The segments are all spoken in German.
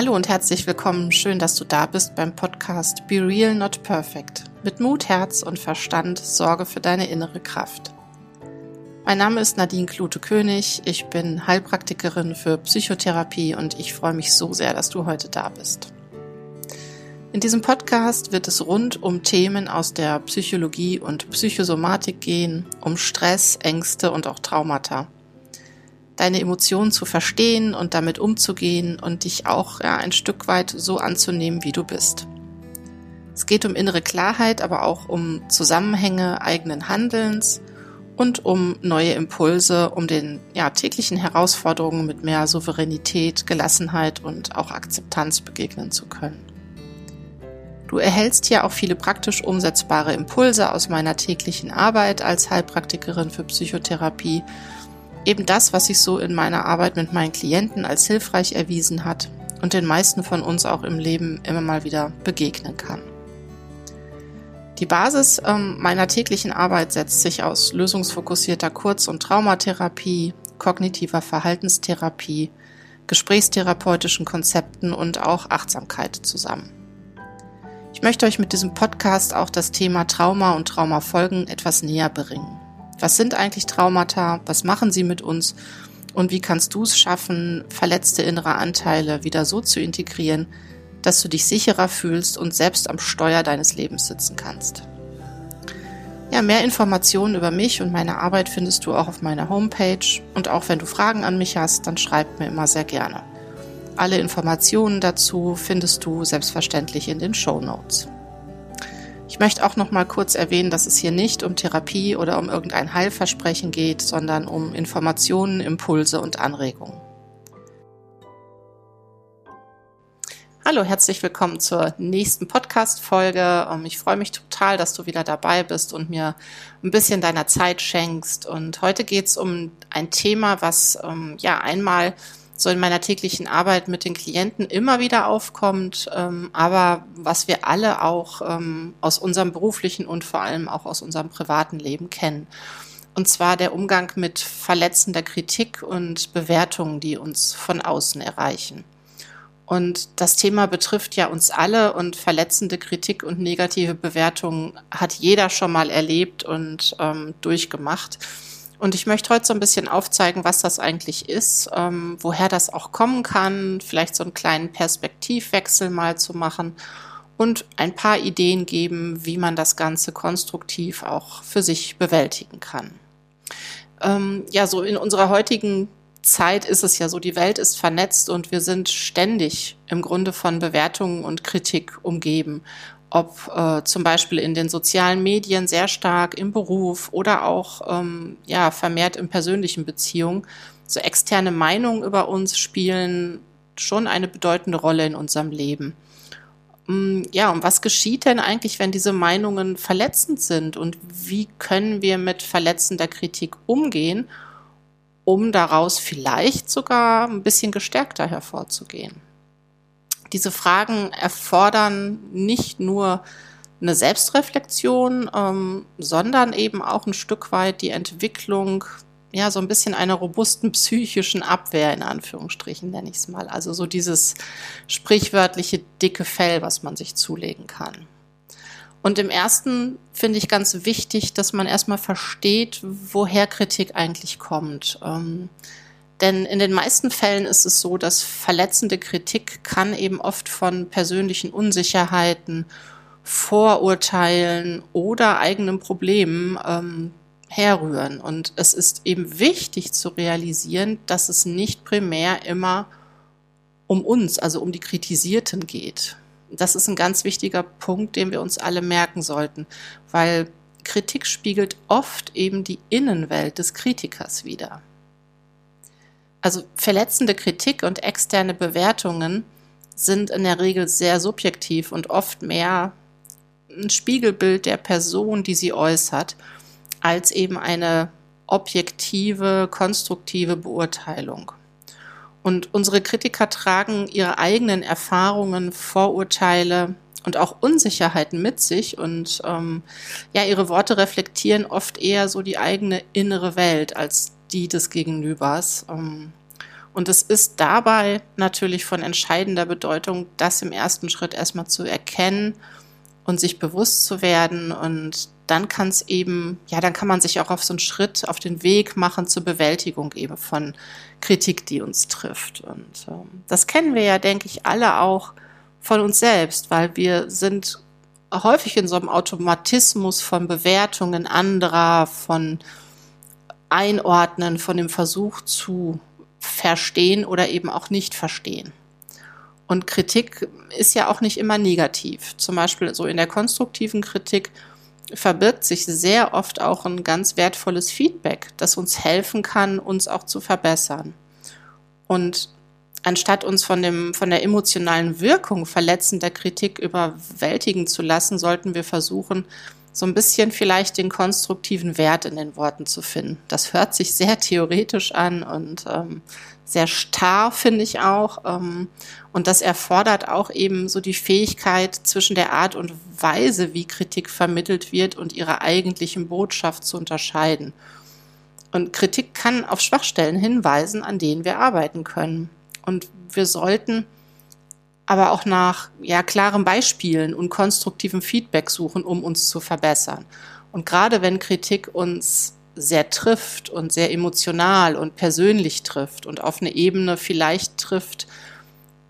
Hallo und herzlich willkommen. Schön, dass du da bist beim Podcast Be Real Not Perfect. Mit Mut, Herz und Verstand sorge für deine innere Kraft. Mein Name ist Nadine Klute-König. Ich bin Heilpraktikerin für Psychotherapie und ich freue mich so sehr, dass du heute da bist. In diesem Podcast wird es rund um Themen aus der Psychologie und Psychosomatik gehen, um Stress, Ängste und auch Traumata deine Emotionen zu verstehen und damit umzugehen und dich auch ja, ein Stück weit so anzunehmen, wie du bist. Es geht um innere Klarheit, aber auch um Zusammenhänge eigenen Handelns und um neue Impulse, um den ja, täglichen Herausforderungen mit mehr Souveränität, Gelassenheit und auch Akzeptanz begegnen zu können. Du erhältst hier auch viele praktisch umsetzbare Impulse aus meiner täglichen Arbeit als Heilpraktikerin für Psychotherapie eben das, was sich so in meiner Arbeit mit meinen Klienten als hilfreich erwiesen hat und den meisten von uns auch im Leben immer mal wieder begegnen kann. Die Basis ähm, meiner täglichen Arbeit setzt sich aus lösungsfokussierter Kurz- und Traumatherapie, kognitiver Verhaltenstherapie, gesprächstherapeutischen Konzepten und auch Achtsamkeit zusammen. Ich möchte euch mit diesem Podcast auch das Thema Trauma und Traumafolgen etwas näher bringen. Was sind eigentlich Traumata? Was machen sie mit uns? Und wie kannst du es schaffen, verletzte innere Anteile wieder so zu integrieren, dass du dich sicherer fühlst und selbst am Steuer deines Lebens sitzen kannst? Ja, mehr Informationen über mich und meine Arbeit findest du auch auf meiner Homepage. Und auch wenn du Fragen an mich hast, dann schreib mir immer sehr gerne. Alle Informationen dazu findest du selbstverständlich in den Show Notes. Ich möchte auch noch mal kurz erwähnen, dass es hier nicht um Therapie oder um irgendein Heilversprechen geht, sondern um Informationen, Impulse und Anregungen. Hallo, herzlich willkommen zur nächsten Podcast-Folge. Ähm, ich freue mich total, dass du wieder dabei bist und mir ein bisschen deiner Zeit schenkst. Und heute geht es um ein Thema, was ähm, ja einmal so in meiner täglichen Arbeit mit den Klienten immer wieder aufkommt, ähm, aber was wir alle auch ähm, aus unserem beruflichen und vor allem auch aus unserem privaten Leben kennen. Und zwar der Umgang mit verletzender Kritik und Bewertungen, die uns von außen erreichen. Und das Thema betrifft ja uns alle und verletzende Kritik und negative Bewertungen hat jeder schon mal erlebt und ähm, durchgemacht. Und ich möchte heute so ein bisschen aufzeigen, was das eigentlich ist, ähm, woher das auch kommen kann, vielleicht so einen kleinen Perspektivwechsel mal zu machen und ein paar Ideen geben, wie man das Ganze konstruktiv auch für sich bewältigen kann. Ähm, ja, so in unserer heutigen Zeit ist es ja so, die Welt ist vernetzt und wir sind ständig im Grunde von Bewertungen und Kritik umgeben ob äh, zum Beispiel in den sozialen Medien sehr stark im Beruf oder auch ähm, ja vermehrt in persönlichen Beziehungen. So externe Meinungen über uns spielen schon eine bedeutende Rolle in unserem Leben. Mm, ja, und was geschieht denn eigentlich, wenn diese Meinungen verletzend sind und wie können wir mit verletzender Kritik umgehen, um daraus vielleicht sogar ein bisschen gestärkter hervorzugehen? Diese Fragen erfordern nicht nur eine Selbstreflexion, ähm, sondern eben auch ein Stück weit die Entwicklung, ja, so ein bisschen einer robusten psychischen Abwehr, in Anführungsstrichen nenne ich es mal. Also so dieses sprichwörtliche dicke Fell, was man sich zulegen kann. Und im ersten finde ich ganz wichtig, dass man erstmal versteht, woher Kritik eigentlich kommt. Ähm, denn in den meisten Fällen ist es so, dass verletzende Kritik kann eben oft von persönlichen Unsicherheiten, Vorurteilen oder eigenen Problemen ähm, herrühren. Und es ist eben wichtig zu realisieren, dass es nicht primär immer um uns, also um die Kritisierten geht. Das ist ein ganz wichtiger Punkt, den wir uns alle merken sollten, weil Kritik spiegelt oft eben die Innenwelt des Kritikers wider. Also verletzende Kritik und externe Bewertungen sind in der Regel sehr subjektiv und oft mehr ein Spiegelbild der Person, die sie äußert, als eben eine objektive, konstruktive Beurteilung. Und unsere Kritiker tragen ihre eigenen Erfahrungen, Vorurteile und auch Unsicherheiten mit sich und ähm, ja, ihre Worte reflektieren oft eher so die eigene innere Welt als die des Gegenübers. Ähm, Und es ist dabei natürlich von entscheidender Bedeutung, das im ersten Schritt erstmal zu erkennen und sich bewusst zu werden. Und dann kann es eben, ja, dann kann man sich auch auf so einen Schritt, auf den Weg machen zur Bewältigung eben von Kritik, die uns trifft. Und ähm, das kennen wir ja, denke ich, alle auch von uns selbst, weil wir sind häufig in so einem Automatismus von Bewertungen anderer, von Einordnen, von dem Versuch zu verstehen oder eben auch nicht verstehen. Und Kritik ist ja auch nicht immer negativ. Zum Beispiel so in der konstruktiven Kritik verbirgt sich sehr oft auch ein ganz wertvolles Feedback, das uns helfen kann, uns auch zu verbessern. Und anstatt uns von, dem, von der emotionalen Wirkung verletzender Kritik überwältigen zu lassen, sollten wir versuchen, so ein bisschen vielleicht den konstruktiven Wert in den Worten zu finden. Das hört sich sehr theoretisch an und ähm, sehr starr, finde ich auch. Ähm, und das erfordert auch eben so die Fähigkeit zwischen der Art und Weise, wie Kritik vermittelt wird und ihrer eigentlichen Botschaft zu unterscheiden. Und Kritik kann auf Schwachstellen hinweisen, an denen wir arbeiten können. Und wir sollten aber auch nach ja, klaren Beispielen und konstruktivem Feedback suchen, um uns zu verbessern. Und gerade wenn Kritik uns sehr trifft und sehr emotional und persönlich trifft und auf eine Ebene vielleicht trifft,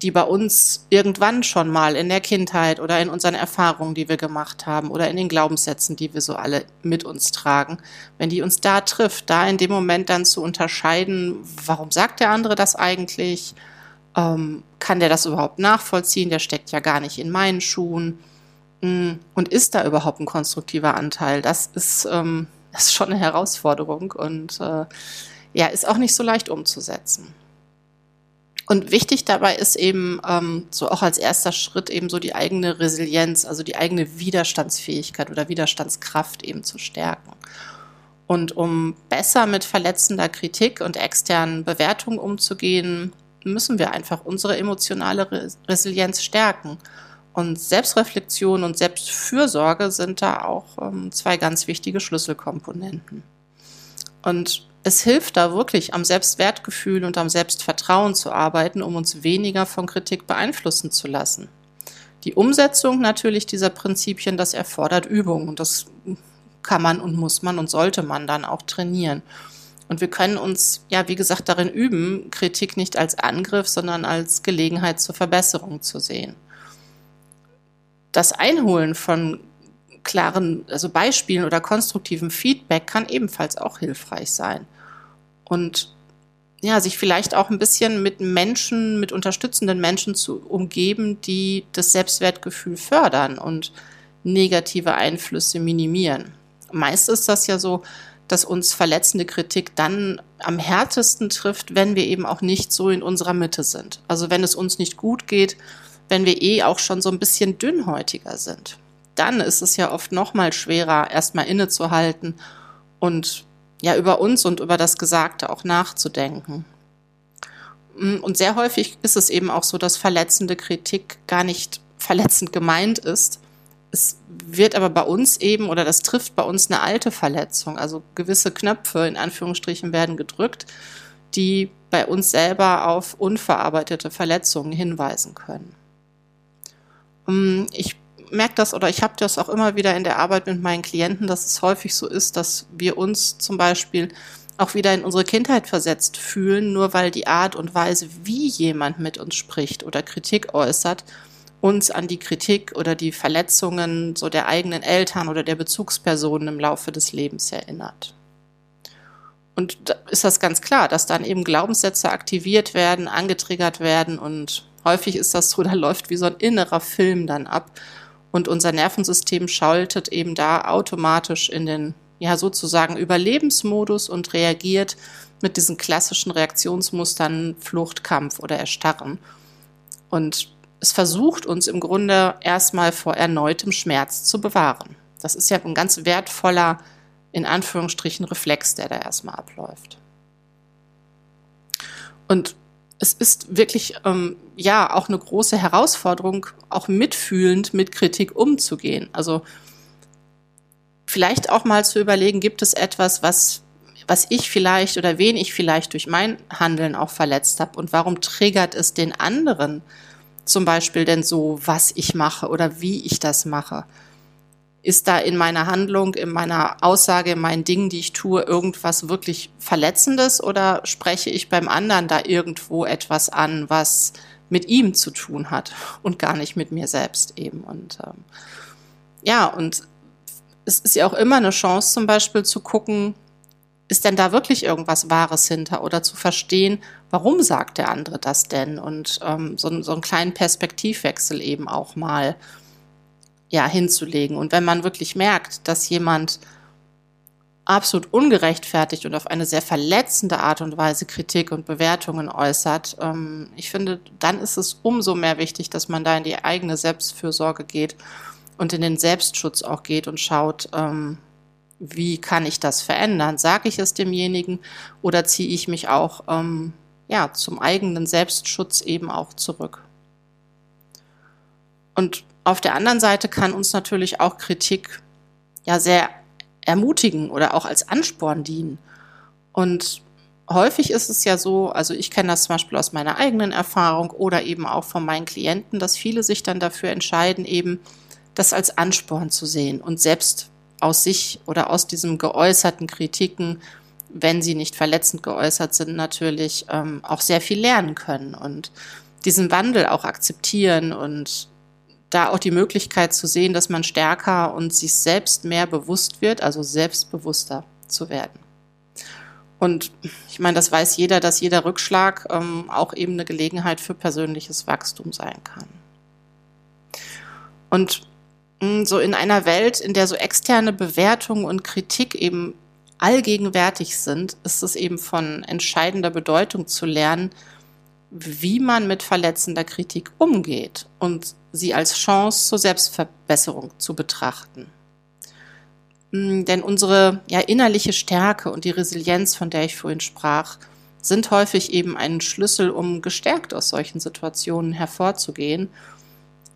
die bei uns irgendwann schon mal in der Kindheit oder in unseren Erfahrungen, die wir gemacht haben oder in den Glaubenssätzen, die wir so alle mit uns tragen, wenn die uns da trifft, da in dem Moment dann zu unterscheiden, warum sagt der andere das eigentlich? Ähm, kann der das überhaupt nachvollziehen? Der steckt ja gar nicht in meinen Schuhen. Mm, und ist da überhaupt ein konstruktiver Anteil? Das ist, ähm, das ist schon eine Herausforderung und äh, ja, ist auch nicht so leicht umzusetzen. Und wichtig dabei ist eben ähm, so auch als erster Schritt eben so die eigene Resilienz, also die eigene Widerstandsfähigkeit oder Widerstandskraft eben zu stärken. Und um besser mit verletzender Kritik und externen Bewertungen umzugehen, müssen wir einfach unsere emotionale Resilienz stärken. Und Selbstreflexion und Selbstfürsorge sind da auch ähm, zwei ganz wichtige Schlüsselkomponenten. Und es hilft da wirklich am Selbstwertgefühl und am Selbstvertrauen zu arbeiten, um uns weniger von Kritik beeinflussen zu lassen. Die Umsetzung natürlich dieser Prinzipien, das erfordert Übung und das kann man und muss man und sollte man dann auch trainieren. Und wir können uns, ja, wie gesagt, darin üben, Kritik nicht als Angriff, sondern als Gelegenheit zur Verbesserung zu sehen. Das Einholen von klaren, also Beispielen oder konstruktivem Feedback kann ebenfalls auch hilfreich sein. Und ja, sich vielleicht auch ein bisschen mit Menschen, mit unterstützenden Menschen zu umgeben, die das Selbstwertgefühl fördern und negative Einflüsse minimieren. Meist ist das ja so, dass uns verletzende Kritik dann am härtesten trifft, wenn wir eben auch nicht so in unserer Mitte sind. Also wenn es uns nicht gut geht, wenn wir eh auch schon so ein bisschen dünnhäutiger sind. Dann ist es ja oft noch mal schwerer, erstmal innezuhalten und ja über uns und über das Gesagte auch nachzudenken. Und sehr häufig ist es eben auch so, dass verletzende Kritik gar nicht verletzend gemeint ist, es wird aber bei uns eben, oder das trifft bei uns eine alte Verletzung. Also gewisse Knöpfe in Anführungsstrichen werden gedrückt, die bei uns selber auf unverarbeitete Verletzungen hinweisen können. Ähm, ich merke das oder ich habe das auch immer wieder in der Arbeit mit meinen Klienten, dass es häufig so ist, dass wir uns zum Beispiel auch wieder in unsere Kindheit versetzt fühlen, nur weil die Art und Weise, wie jemand mit uns spricht oder Kritik äußert, uns an die Kritik oder die Verletzungen so der eigenen Eltern oder der Bezugspersonen im Laufe des Lebens erinnert. Und da ist das ganz klar, dass dann eben Glaubenssätze aktiviert werden, angetriggert werden und häufig ist das so, da läuft wie so ein innerer Film dann ab und unser Nervensystem schaltet eben da automatisch in den, ja, sozusagen Überlebensmodus und reagiert mit diesen klassischen Reaktionsmustern Flucht, Kampf oder Erstarren. Und es versucht uns im Grunde erstmal vor erneutem Schmerz zu bewahren. Das ist ja ein ganz wertvoller, in Anführungsstrichen, Reflex, der da erstmal abläuft. Und es ist wirklich, ähm, ja, auch eine große Herausforderung, auch mitfühlend mit Kritik umzugehen. Also vielleicht auch mal zu überlegen, gibt es etwas, was was ich vielleicht oder wen ich vielleicht durch mein Handeln auch verletzt habe und warum triggert es den anderen zum Beispiel denn so, was ich mache oder wie ich das mache. Ist da in meiner Handlung, in meiner Aussage, in meinen Dingen, die ich tue, irgendwas wirklich Verletzendes oder spreche ich beim anderen da irgendwo etwas an, was mit ihm zu tun hat und gar nicht mit mir selbst eben? Und ähm, ja, und es ist ja auch immer eine Chance, zum Beispiel zu gucken, ist denn da wirklich irgendwas Wahres hinter oder zu verstehen, warum sagt der andere das denn und ähm, so, so einen kleinen Perspektivwechsel eben auch mal ja hinzulegen. Und wenn man wirklich merkt, dass jemand absolut ungerechtfertigt und auf eine sehr verletzende Art und Weise Kritik und Bewertungen äußert, ähm, ich finde, dann ist es umso mehr wichtig, dass man da in die eigene Selbstfürsorge geht und in den Selbstschutz auch geht und schaut, ähm, wie kann ich das verändern? Sage ich es demjenigen oder ziehe ich mich auch ähm, ja, zum eigenen Selbstschutz eben auch zurück? Und auf der anderen Seite kann uns natürlich auch Kritik ja sehr ermutigen oder auch als Ansporn dienen. Und häufig ist es ja so, also ich kenne das zum Beispiel aus meiner eigenen Erfahrung oder eben auch von meinen Klienten, dass viele sich dann dafür entscheiden, eben das als Ansporn zu sehen und selbst aus sich oder aus diesem geäußerten Kritiken, wenn sie nicht verletzend geäußert sind, natürlich ähm, auch sehr viel lernen können und diesen Wandel auch akzeptieren und da auch die Möglichkeit zu sehen, dass man stärker und sich selbst mehr bewusst wird, also selbstbewusster zu werden. Und ich meine, das weiß jeder, dass jeder Rückschlag ähm, auch eben eine Gelegenheit für persönliches Wachstum sein kann. Und so in einer Welt, in der so externe Bewertung und Kritik eben allgegenwärtig sind, ist es eben von entscheidender Bedeutung zu lernen, wie man mit verletzender Kritik umgeht und sie als Chance zur Selbstverbesserung zu betrachten. Hm, denn unsere ja, innerliche Stärke und die Resilienz, von der ich vorhin sprach, sind häufig eben ein Schlüssel, um gestärkt aus solchen Situationen hervorzugehen.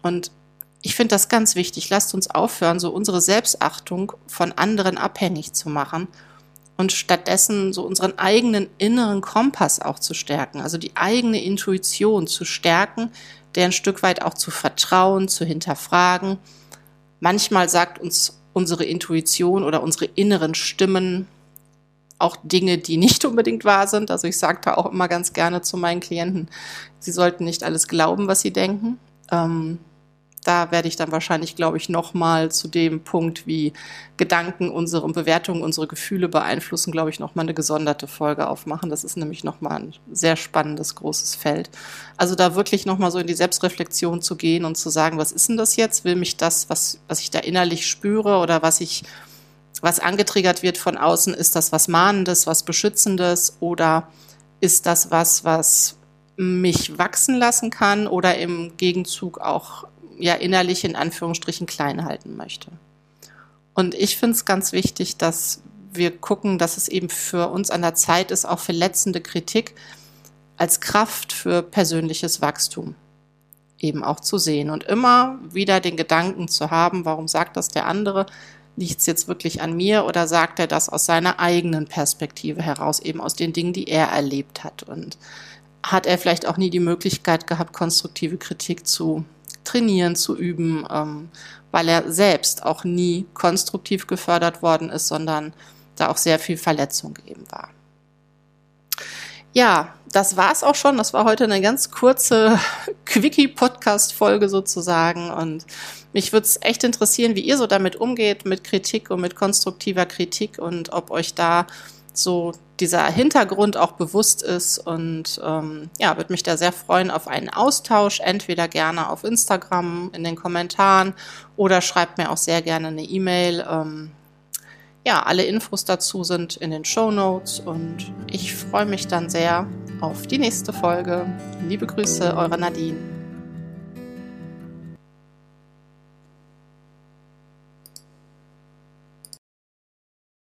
Und ich finde das ganz wichtig. Lasst uns aufhören, so unsere Selbstachtung von anderen abhängig zu machen und stattdessen so unseren eigenen inneren Kompass auch zu stärken, also die eigene Intuition zu stärken, der ein Stück weit auch zu vertrauen, zu hinterfragen. Manchmal sagt uns unsere Intuition oder unsere inneren Stimmen auch Dinge, die nicht unbedingt wahr sind. Also ich sage da auch immer ganz gerne zu meinen Klienten, sie sollten nicht alles glauben, was sie denken. Ähm, da werde ich dann wahrscheinlich, glaube ich, nochmal zu dem Punkt, wie Gedanken unsere Bewertungen, unsere Gefühle beeinflussen, glaube ich, nochmal eine gesonderte Folge aufmachen. Das ist nämlich nochmal ein sehr spannendes, großes Feld. Also da wirklich nochmal so in die Selbstreflexion zu gehen und zu sagen, was ist denn das jetzt? Will mich das, was, was ich da innerlich spüre oder was ich, was angetriggert wird von außen, ist das was Mahnendes, was Beschützendes oder ist das was, was mich wachsen lassen kann oder im Gegenzug auch ja innerlich in Anführungsstrichen klein halten möchte. Und ich finde es ganz wichtig, dass wir gucken, dass es eben für uns an der Zeit ist, auch verletzende Kritik als Kraft für persönliches Wachstum eben auch zu sehen und immer wieder den Gedanken zu haben, warum sagt das der andere? Liegt es jetzt wirklich an mir oder sagt er das aus seiner eigenen Perspektive heraus, eben aus den Dingen, die er erlebt hat? Und hat er vielleicht auch nie die Möglichkeit gehabt, konstruktive Kritik zu trainieren, zu üben, ähm, weil er selbst auch nie konstruktiv gefördert worden ist, sondern da auch sehr viel Verletzung eben war. Ja, das war es auch schon. Das war heute eine ganz kurze Quickie-Podcast-Folge sozusagen. Und mich würde es echt interessieren, wie ihr so damit umgeht, mit Kritik und mit konstruktiver Kritik und ob euch da so dieser Hintergrund auch bewusst ist und ähm, ja, würde mich da sehr freuen auf einen Austausch, entweder gerne auf Instagram in den Kommentaren oder schreibt mir auch sehr gerne eine E-Mail. Ähm, ja, alle Infos dazu sind in den Show Notes und ich freue mich dann sehr auf die nächste Folge. Liebe Grüße, eure Nadine.